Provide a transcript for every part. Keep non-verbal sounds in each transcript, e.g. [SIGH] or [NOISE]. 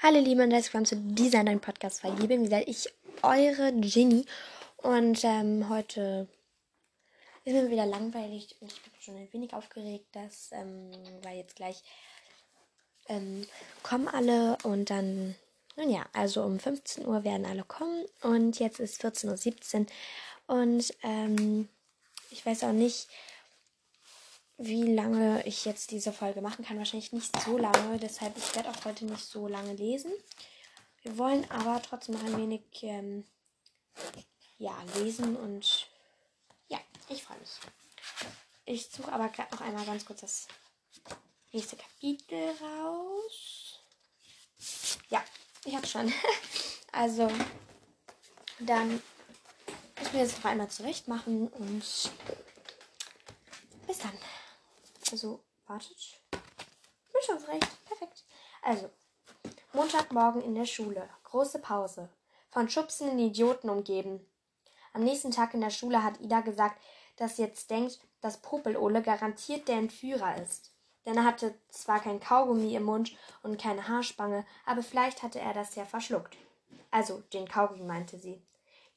Hallo Liebe und herzlich willkommen zu dieser neuen Podcast-Folge. Wie gesagt, ich, eure Ginny. Und ähm, heute ist mir wieder langweilig und ich bin schon ein wenig aufgeregt, dass, ähm, weil jetzt gleich ähm, kommen alle und dann, nun ja, also um 15 Uhr werden alle kommen und jetzt ist 14.17 Uhr und ähm, ich weiß auch nicht, wie lange ich jetzt diese Folge machen kann. Wahrscheinlich nicht so lange. Deshalb, ich werde auch heute nicht so lange lesen. Wir wollen aber trotzdem noch ein wenig ähm, ja, lesen und ja, ich freue mich. Ich suche aber gerade noch einmal ganz kurz das nächste Kapitel raus. Ja, ich habe schon. [LAUGHS] also, dann müssen wir jetzt noch einmal zurecht machen und bis dann. Also, wartet. Bin schon recht. Perfekt. Also, Montagmorgen in der Schule. Große Pause. Von schubsenden Idioten umgeben. Am nächsten Tag in der Schule hat Ida gesagt, dass sie jetzt denkt, dass Popelole garantiert der Entführer ist. Denn er hatte zwar kein Kaugummi im Mund und keine Haarspange, aber vielleicht hatte er das ja verschluckt. Also, den Kaugummi meinte sie.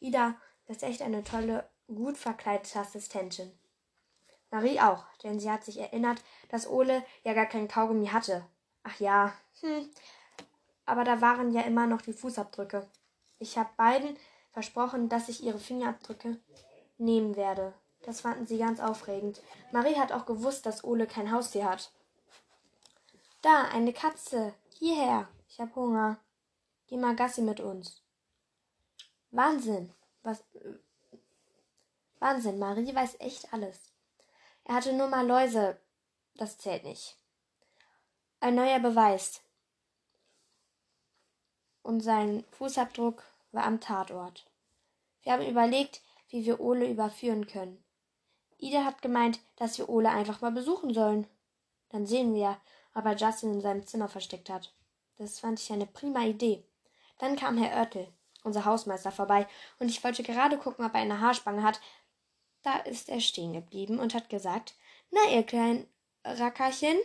Ida ist echt eine tolle, gut verkleidete Assistentin. Marie auch, denn sie hat sich erinnert, dass Ole ja gar kein Kaugummi hatte. Ach ja, hm. Aber da waren ja immer noch die Fußabdrücke. Ich habe beiden versprochen, dass ich ihre Fingerabdrücke nehmen werde. Das fanden sie ganz aufregend. Marie hat auch gewusst, dass Ole kein Haustier hat. Da, eine Katze. Hierher. Ich hab Hunger. Geh mal Gassi mit uns. Wahnsinn. Was. Wahnsinn, Marie weiß echt alles. Er hatte nur mal Läuse. Das zählt nicht. Ein neuer Beweis. Und sein Fußabdruck war am Tatort. Wir haben überlegt, wie wir Ole überführen können. Ida hat gemeint, dass wir Ole einfach mal besuchen sollen. Dann sehen wir, ob er Justin in seinem Zimmer versteckt hat. Das fand ich eine prima Idee. Dann kam Herr Oertel, unser Hausmeister, vorbei, und ich wollte gerade gucken, ob er eine Haarspange hat, da ist er stehen geblieben und hat gesagt, na, ihr kleinen Rackerchen,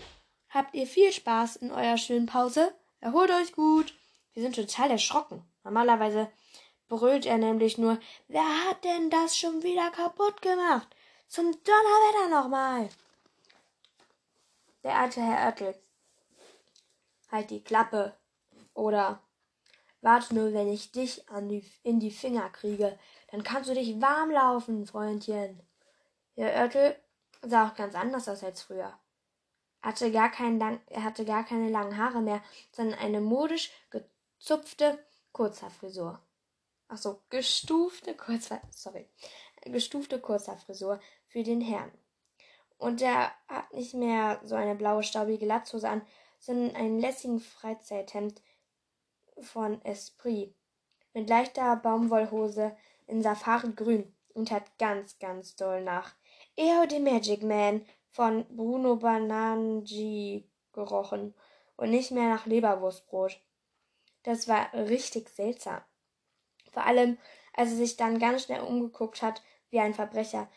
habt ihr viel Spaß in eurer schönen Pause? Erholt euch gut. Wir sind total erschrocken. Normalerweise brüllt er nämlich nur, wer hat denn das schon wieder kaputt gemacht? Zum Donnerwetter nochmal. Der alte Herr Oertel. Halt die Klappe. Oder warte nur, wenn ich dich die, in die Finger kriege. Dann kannst du dich warm laufen, Freundchen. Der Oertel sah auch ganz anders aus als früher. Er hatte gar, keinen lang, er hatte gar keine langen Haare mehr, sondern eine modisch gezupfte Kurzhaarfrisur. Ach so, gestufte Kurzhaar, sorry, gestufte Kurzhaarfrisur für den Herrn. Und er hat nicht mehr so eine blaue staubige Latzhose an, sondern einen lässigen Freizeithemd von Esprit mit leichter Baumwollhose in Safari-Grün und hat ganz, ganz doll nach Eo the Magic Man von Bruno Bananji gerochen und nicht mehr nach Leberwurstbrot. Das war richtig seltsam. Vor allem, als er sich dann ganz schnell umgeguckt hat wie ein Verbrecher,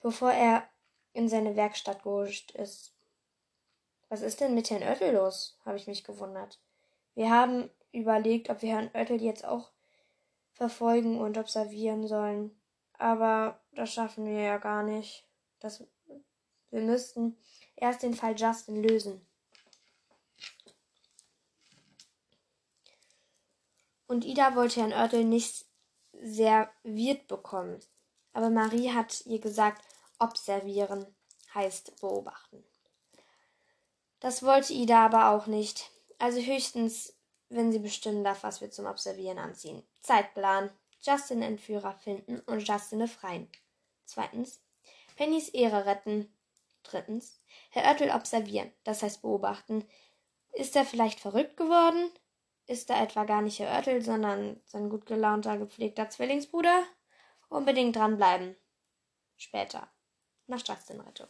bevor er in seine Werkstatt gehuscht ist. Was ist denn mit Herrn Oettel los? habe ich mich gewundert. Wir haben überlegt, ob wir Herrn Oettel jetzt auch verfolgen und observieren sollen. Aber das schaffen wir ja gar nicht. Das, wir müssten erst den Fall Justin lösen. Und Ida wollte Herrn Oertel nicht serviert bekommen. Aber Marie hat ihr gesagt, observieren heißt beobachten. Das wollte Ida aber auch nicht. Also höchstens wenn sie bestimmen darf, was wir zum Observieren anziehen. Zeitplan. Justin Entführer finden und Justin befreien. Zweitens. Pennys Ehre retten. Drittens. Herr Oertel observieren, das heißt beobachten. Ist er vielleicht verrückt geworden? Ist er etwa gar nicht Herr Oertel, sondern sein gut gelaunter, gepflegter Zwillingsbruder? Unbedingt dranbleiben. Später. Nach Justin-Rettung.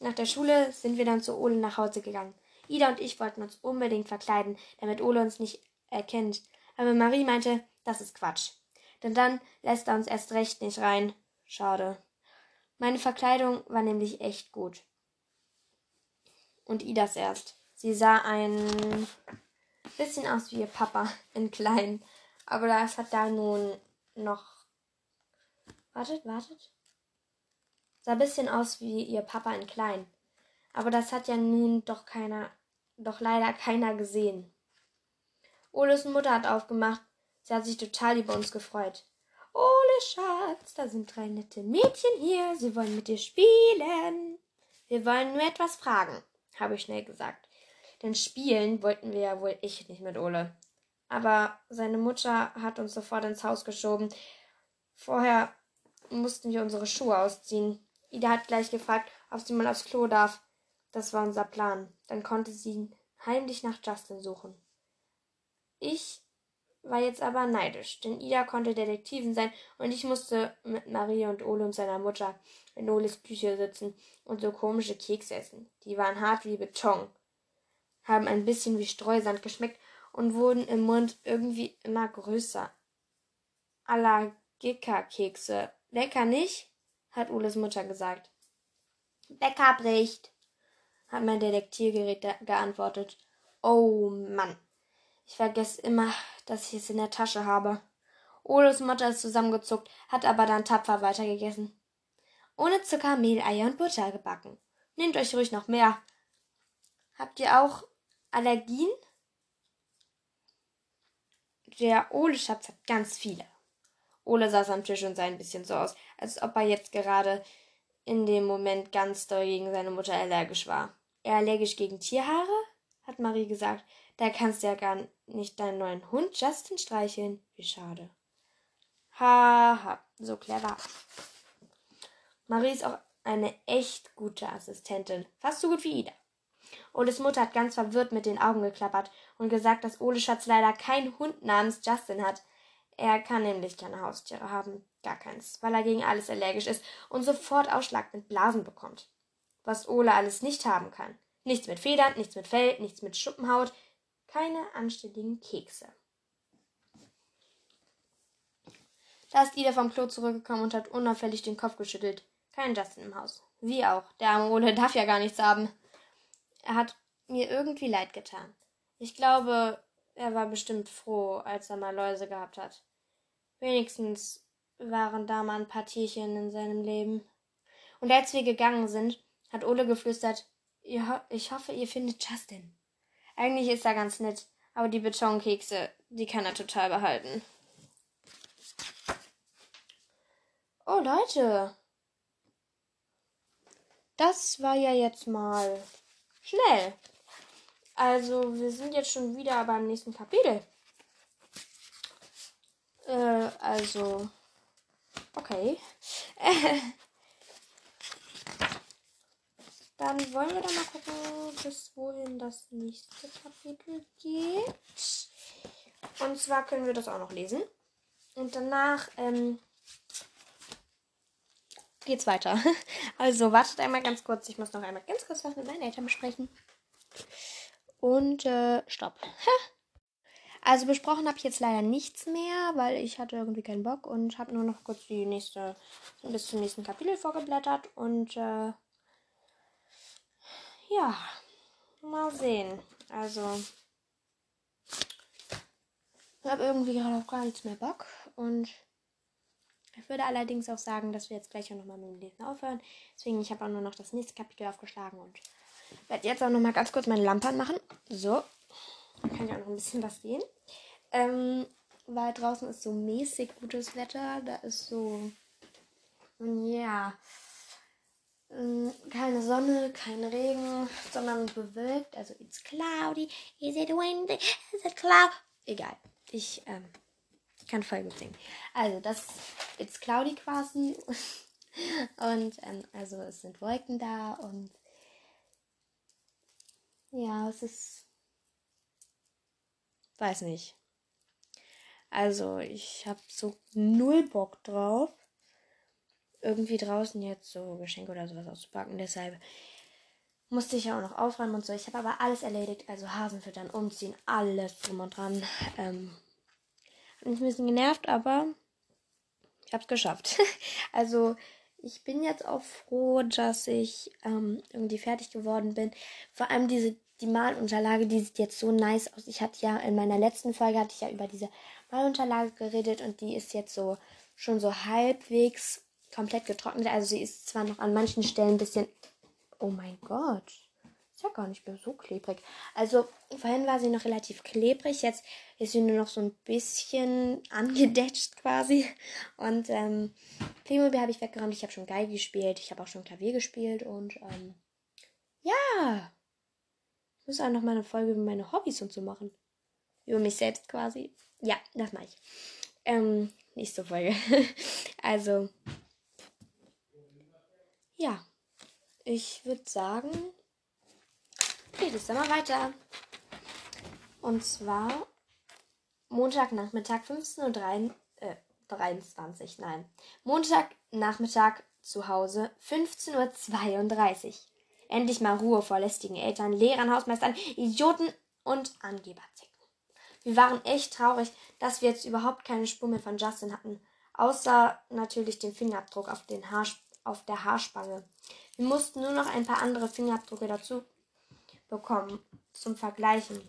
Nach der Schule sind wir dann zu Ole nach Hause gegangen. Ida und ich wollten uns unbedingt verkleiden, damit Ole uns nicht erkennt. Aber Marie meinte, das ist Quatsch. Denn dann lässt er uns erst recht nicht rein. Schade. Meine Verkleidung war nämlich echt gut. Und Idas erst. Sie sah ein bisschen aus wie ihr Papa [LAUGHS] in klein. Aber das hat da nun noch. Wartet, wartet. Sah ein bisschen aus wie ihr Papa in klein. Aber das hat ja nun doch keiner, doch leider keiner gesehen. Oles Mutter hat aufgemacht. Sie hat sich total über uns gefreut. Ole Schatz, da sind drei nette Mädchen hier. Sie wollen mit dir spielen. Wir wollen nur etwas fragen, habe ich schnell gesagt. Denn spielen wollten wir ja wohl ich nicht mit Ole. Aber seine Mutter hat uns sofort ins Haus geschoben. Vorher mussten wir unsere Schuhe ausziehen. Ida hat gleich gefragt, ob sie mal aufs Klo darf. Das war unser Plan. Dann konnte sie heimlich nach Justin suchen. Ich war jetzt aber neidisch, denn Ida konnte Detektivin sein und ich musste mit Marie und Ole und seiner Mutter in Oles Küche sitzen und so komische Kekse essen. Die waren hart wie Beton, haben ein bisschen wie Streusand geschmeckt und wurden im Mund irgendwie immer größer. Allergiker-Kekse. Lecker nicht? hat Oles Mutter gesagt. Lecker bricht, hat mein Detektiergerät geantwortet. Oh Mann. Ich vergesse immer, dass ich es in der Tasche habe. Oles Mutter ist zusammengezuckt, hat aber dann tapfer weitergegessen. Ohne Zucker, Mehl, Eier und Butter gebacken. Nehmt euch ruhig noch mehr. Habt ihr auch Allergien? Der Ole-Schatz hat ganz viele. Ole saß am Tisch und sah ein bisschen so aus, als ob er jetzt gerade in dem Moment ganz doll gegen seine Mutter allergisch war. Er allergisch gegen Tierhaare? hat Marie gesagt. Da kannst du ja gar nicht deinen neuen Hund Justin streicheln. Wie schade. Haha, ha, so clever. Marie ist auch eine echt gute Assistentin. Fast so gut wie Ida. Oles Mutter hat ganz verwirrt mit den Augen geklappert und gesagt, dass Ole Schatz leider keinen Hund namens Justin hat. Er kann nämlich keine Haustiere haben. Gar keins, weil er gegen alles allergisch ist und sofort Ausschlag mit Blasen bekommt. Was Ole alles nicht haben kann. Nichts mit Federn, nichts mit Fell, nichts mit Schuppenhaut, keine anständigen Kekse. Da ist Ida vom Klo zurückgekommen und hat unauffällig den Kopf geschüttelt. Kein Justin im Haus. Wie auch. Der arme Ole [LAUGHS] darf ja gar nichts haben. Er hat mir irgendwie leid getan. Ich glaube, er war bestimmt froh, als er mal Läuse gehabt hat. Wenigstens waren da mal ein paar Tierchen in seinem Leben. Und als wir gegangen sind, hat Ole geflüstert, ich hoffe, ihr findet Justin. Eigentlich ist er ganz nett, aber die Betonkekse, die kann er total behalten. Oh Leute, das war ja jetzt mal schnell. Also, wir sind jetzt schon wieder beim nächsten Kapitel. Äh, also, okay. [LAUGHS] Dann wollen wir doch mal gucken, bis wohin das nächste Kapitel geht. Und zwar können wir das auch noch lesen. Und danach ähm, geht's weiter. [LAUGHS] Also wartet einmal ganz kurz. Ich muss noch einmal ganz kurz was mit meinen Eltern besprechen. Und äh, stopp. [LAUGHS] Also besprochen habe ich jetzt leider nichts mehr, weil ich hatte irgendwie keinen Bock und habe nur noch kurz die nächste bis zum nächsten Kapitel vorgeblättert und äh, ja, mal sehen. Also, ich habe irgendwie gerade auf gar nichts mehr Bock. Und ich würde allerdings auch sagen, dass wir jetzt gleich auch nochmal mit dem Lesen aufhören. Deswegen, ich habe auch nur noch das nächste Kapitel aufgeschlagen und werde jetzt auch nochmal ganz kurz meine Lampe anmachen. So, dann kann ich auch noch ein bisschen was sehen. Ähm, weil draußen ist so mäßig gutes Wetter. Da ist so, ja, keine Sonne, kein Regen, sondern bewölkt. Also it's cloudy. Is it windy? Is it cloud? Egal. Ich ähm, kann voll gut singen. Also das it's cloudy quasi. [LAUGHS] und ähm, also es sind Wolken da und ja, es ist weiß nicht. Also ich habe so null Bock drauf irgendwie draußen jetzt so Geschenke oder sowas auszupacken. Deshalb musste ich ja auch noch aufräumen und so. Ich habe aber alles erledigt. Also Hasen füttern, umziehen, alles drum und dran. Ähm, hat mich ein bisschen genervt, aber ich habe es geschafft. [LAUGHS] also ich bin jetzt auch froh, dass ich ähm, irgendwie fertig geworden bin. Vor allem diese die Malunterlage, die sieht jetzt so nice aus. Ich hatte ja in meiner letzten Folge hatte ich ja über diese Malunterlage geredet und die ist jetzt so schon so halbwegs komplett getrocknet. Also sie ist zwar noch an manchen Stellen ein bisschen. Oh mein Gott. Ist ja gar nicht mehr so klebrig. Also vorhin war sie noch relativ klebrig. Jetzt ist sie nur noch so ein bisschen [LAUGHS] angedetscht quasi. Und ähm, Playmobil habe ich weggeräumt. Ich habe schon Geige gespielt. Ich habe auch schon Klavier gespielt. Und ähm, ja. Ich muss auch noch mal eine Folge über meine Hobbys und so machen. Über mich selbst quasi. Ja, das mache ich. Ähm, nächste Folge. [LAUGHS] also, ja. Ich würde sagen, geht es dann mal weiter. Und zwar Montagnachmittag 15.23 Uhr. Äh, 23, nein. Montagnachmittag zu Hause 15.32 Uhr. Endlich mal Ruhe vor lästigen Eltern, Lehrern, Hausmeistern, Idioten und Angeberzicken. Wir waren echt traurig, dass wir jetzt überhaupt keine Spur mehr von Justin hatten. Außer natürlich den Fingerabdruck auf, den Haar, auf der Haarspange. Wir mussten nur noch ein paar andere Fingerabdrücke dazu bekommen zum Vergleichen.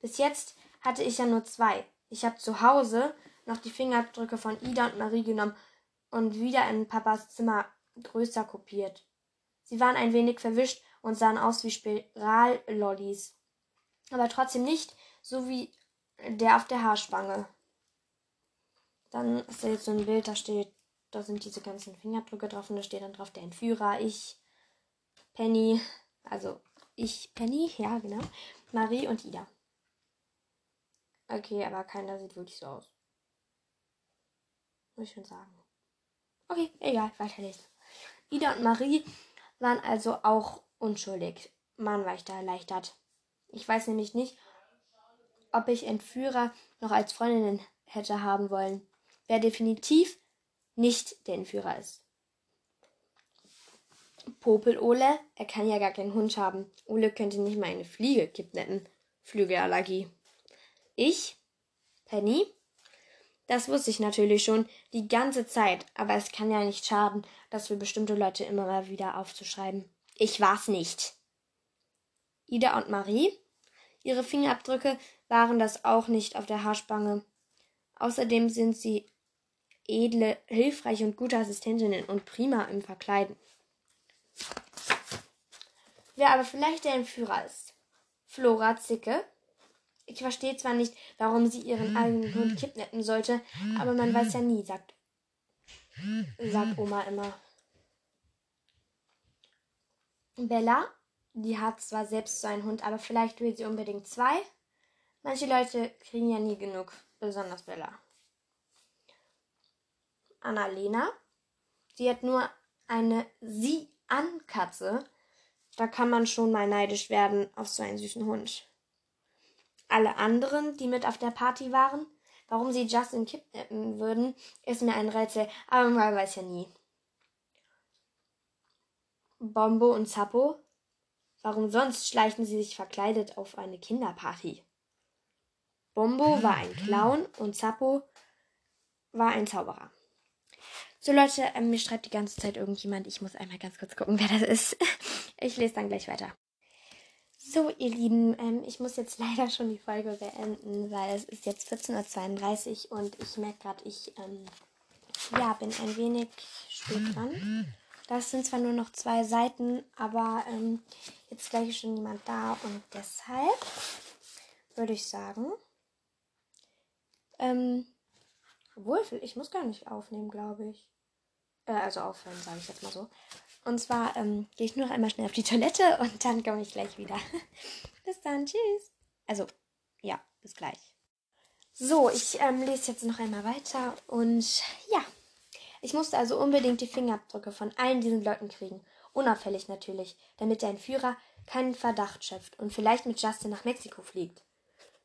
Bis jetzt hatte ich ja nur zwei. Ich habe zu Hause noch die Fingerabdrücke von Ida und Marie genommen und wieder in Papas Zimmer größer kopiert. Sie waren ein wenig verwischt und sahen aus wie Spirallollis. Aber trotzdem nicht so wie der auf der Haarspange. Dann ist da jetzt so ein Bild, da steht, da sind diese ganzen Fingerabdrücke drauf und da steht dann drauf der Entführer, ich, Penny, also ich, Penny, ja genau, Marie und Ida. Okay, aber keiner sieht wirklich so aus. Muss ich schon sagen. Okay, egal, weiterlesen. Ida und Marie waren also auch unschuldig. Mann, war ich da erleichtert. Ich weiß nämlich nicht, ob ich Entführer noch als Freundinnen hätte haben wollen. Wer definitiv nicht der Entführer ist. Popel Ole, er kann ja gar keinen Hund haben. Ole könnte nicht mal eine Fliege kidnappen. Flügelallergie. Ich, Penny, das wusste ich natürlich schon die ganze Zeit, aber es kann ja nicht schaden, das für bestimmte Leute immer mal wieder aufzuschreiben. Ich war's nicht. Ida und Marie? Ihre Fingerabdrücke waren das auch nicht auf der Haarspange. Außerdem sind sie edle, hilfreiche und gute Assistentinnen und prima im Verkleiden. Wer aber vielleicht der Entführer ist. Flora Zicke, ich verstehe zwar nicht, warum sie ihren eigenen Hund kidnappen sollte, aber man weiß ja nie, sagt, sagt Oma immer. Bella, die hat zwar selbst so einen Hund, aber vielleicht will sie unbedingt zwei. Manche Leute kriegen ja nie genug, besonders Bella. Annalena, sie hat nur eine Sie-An-Katze. Da kann man schon mal neidisch werden auf so einen süßen Hund alle anderen, die mit auf der Party waren. Warum sie Justin kidnappen würden, ist mir ein Rätsel, aber man weiß ja nie. Bombo und Zappo? Warum sonst schleichen sie sich verkleidet auf eine Kinderparty? Bombo war ein Clown und Zappo war ein Zauberer. So Leute, ähm, mir schreibt die ganze Zeit irgendjemand. Ich muss einmal ganz kurz gucken, wer das ist. [LAUGHS] Ich lese dann gleich weiter. So, ihr Lieben, ähm, ich muss jetzt [LAUGHS] leider schon die Folge beenden, weil es ist jetzt 14.32 Uhr und ich merke gerade, ich ähm, ja, bin ein wenig spät dran. Das sind zwar nur noch zwei Seiten, aber ähm, jetzt gleich ist schon jemand da und deshalb würde ich sagen, ähm, obwohl, ich muss gar nicht aufnehmen, glaube ich. Äh, also aufhören, sage ich jetzt mal so. Und zwar ähm, gehe ich nur noch einmal schnell auf die Toilette [LAUGHS] und dann komme ich gleich wieder. [LAUGHS] bis dann, tschüss. Also, ja, bis gleich. So, ich ähm, lese jetzt noch einmal weiter und ja, ich musste also unbedingt die Fingerabdrücke von allen diesen Leuten kriegen. Unauffällig natürlich, damit der Entführer keinen Verdacht schöpft und vielleicht mit Justin nach Mexiko fliegt.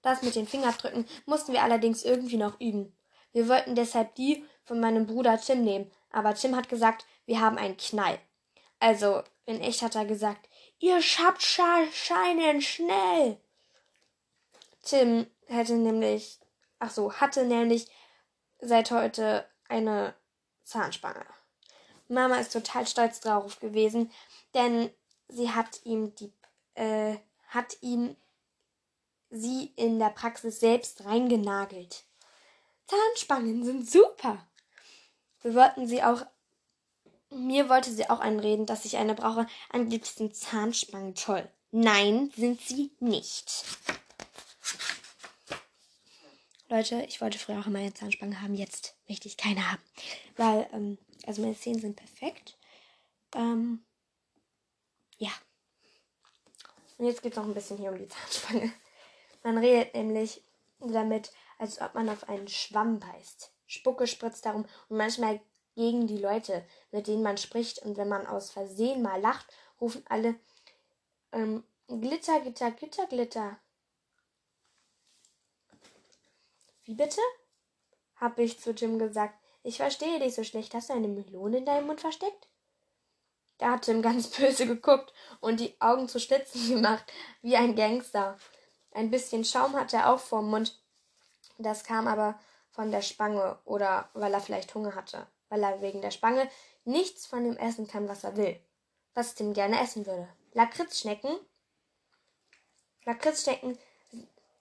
Das mit den Fingerabdrücken mussten wir allerdings irgendwie noch üben. Wir wollten deshalb die von meinem Bruder Tim nehmen, aber Tim hat gesagt, wir haben einen Knall. Also, in echt hat er gesagt, ihr schabt scheinen schnell. Tim hätte nämlich, ach so, hatte nämlich seit heute eine Zahnspange. Mama ist total stolz darauf gewesen, denn sie hat ihm die, äh, hat ihn sie in der Praxis selbst reingenagelt. Zahnspangen sind super. Wir wollten sie auch, mir wollte sie auch einreden, dass ich eine brauche. Am liebsten Zahnspangen toll. Nein, sind sie nicht. Leute, ich wollte früher auch immer eine Zahnspange haben, jetzt möchte ich keine haben. Weil, ähm, also meine Zähne sind perfekt. Ähm, ja. Und jetzt geht es noch ein bisschen hier um die Zahnspange. Man redet nämlich damit, als ob man auf einen Schwamm beißt. Spucke spritzt darum und manchmal gegen die Leute, mit denen man spricht. Und wenn man aus Versehen mal lacht, rufen alle ähm, Glitter, Glitter, Glitter, Glitter. Wie bitte? habe ich zu Jim gesagt. Ich verstehe dich so schlecht. Hast du eine Melone in deinem Mund versteckt? Da hat Tim ganz [LAUGHS] böse geguckt und die Augen zu Schlitzen gemacht, wie ein Gangster. Ein bisschen Schaum hatte er auch vorm Mund. Das kam aber von der Spange oder weil er vielleicht Hunger hatte. Weil er wegen der Spange nichts von dem essen kann, was er will. Was Tim gerne essen würde. Lakritzschnecken. Lakritzschnecken,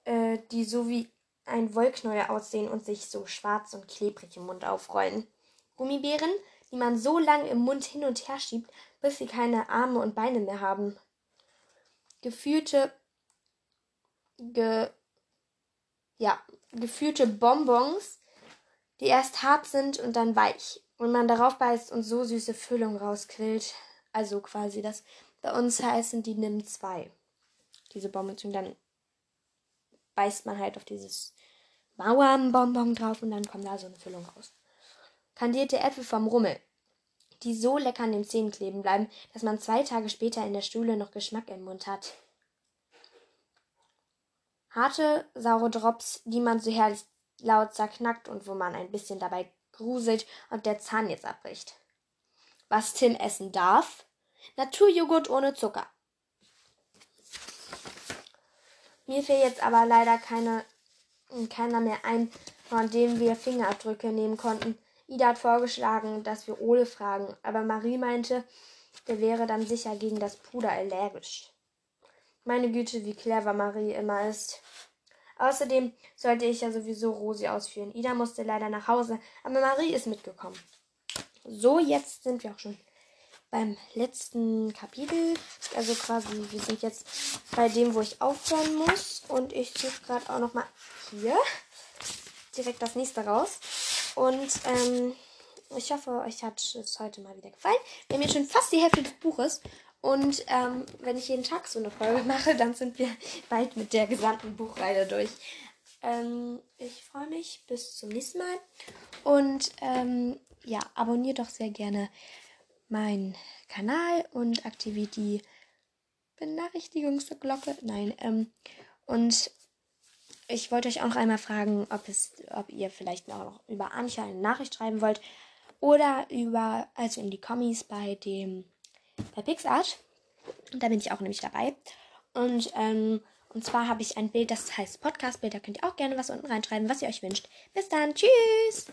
äh, die so wie ein Wollknäuel aussehen und sich so schwarz und klebrig im Mund aufrollen. Gummibären, die man so lange im Mund hin und her schiebt, bis sie keine Arme und Beine mehr haben. Gefühlte, ge, ja, gefühlte Bonbons, die erst hart sind und dann weich. Und man darauf beißt und so süße Füllung rausquillt. Also quasi das. Bei uns heißen die Nimm 2. Diese Bonbons und dann beißt man halt auf dieses Mauernbonbon drauf und dann kommt da so eine Füllung raus. Kandierte Äpfel vom Rummel, die so lecker an den Zähnen kleben bleiben, dass man zwei Tage später in der Schule noch Geschmack im Mund hat. Harte, saure Drops, die man so herrlich laut zerknackt und wo man ein bisschen dabei gruselt, ob der Zahn jetzt abbricht. Was Tim essen darf? Naturjoghurt ohne Zucker. Mir fehlt jetzt aber leider keine keiner mehr ein, von dem wir Fingerabdrücke nehmen konnten. Ida hat vorgeschlagen, dass wir Ole fragen, aber Marie meinte, der wäre dann sicher gegen das Puder allergisch. Meine Güte, wie clever Marie immer ist. Außerdem sollte ich ja sowieso Rosi ausführen. Ida musste leider nach Hause, aber Marie ist mitgekommen. So, jetzt sind wir auch schon beim letzten Kapitel. Also quasi, wir sind jetzt bei dem, wo ich aufhören muss. Und ich suche gerade auch noch mal hier direkt das nächste raus. Und ähm, ich hoffe, euch hat es heute mal wieder gefallen. Wir haben jetzt schon fast die Hälfte des Buches. Und ähm, wenn ich jeden Tag so eine Folge [LAUGHS] mache, dann sind wir bald mit der gesamten Buchreihe durch. Ähm, ich freue mich. Bis zum nächsten Mal. Und ähm, ja, abonniert doch sehr gerne meinen Kanal und aktiviert die Benachrichtigungsglocke. Nein, ähm, und ich wollte euch auch noch einmal fragen, ob, es, ob ihr vielleicht auch noch über Ancha eine Nachricht schreiben wollt oder über, also in die Kommis bei dem, bei PixArt. Da bin ich auch nämlich dabei. Und, ähm, und zwar habe ich ein Bild, das heißt Podcast-Bild. Da könnt ihr auch gerne was unten reinschreiben, was ihr euch wünscht. Bis dann. Tschüss.